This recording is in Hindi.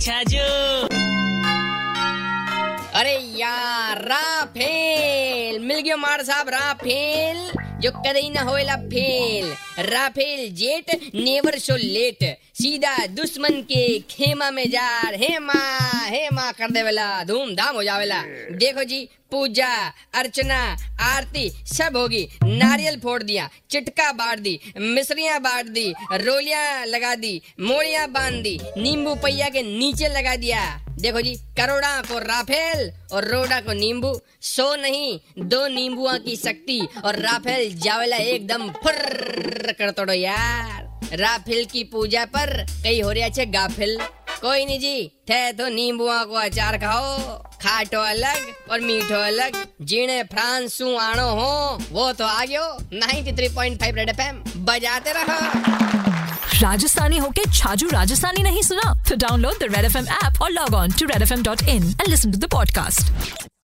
अच्छा छाजू अरे यार, राफेल। मिल गयो मार साहब, राफेल। जो कदई ना होएला fail. Rafale jet never so late. सीधा दुश्मन के खेमा में जा रहे मार। कर देवेला धूमधाम हो जावेला देखो जी पूजा अर्चना आरती सब होगी। नारियल फोड़ दिया चिटका बांट दी मिश्रियाँ बांट दी रोलियाँ लगा दी मोड़ियाँ बाँध दी नींबू पैया के नीचे लगा दिया। देखो जी करोड़ा को राफेल और रोडा को नींबू। सो नहीं दो नींबुआ की शक्ति और राफेल जावेला एकदम फुर्र कर तोड़ो यार। राफेल की पूजा पर कई हो रहा छे गाफिल। कोई नहीं जी। थे तो नींबुआ को अचार खाओ। खाटो अलग और मीठो अलग। जीने फ्रांस आनो हो, वो तो आ गयो। 93.5 रेड एफएम बजाते रहो। राजस्थानी होके छाजू राजस्थानी नहीं सुना? तो download the Red F M app और log on to Red F M dot in and listen to the podcast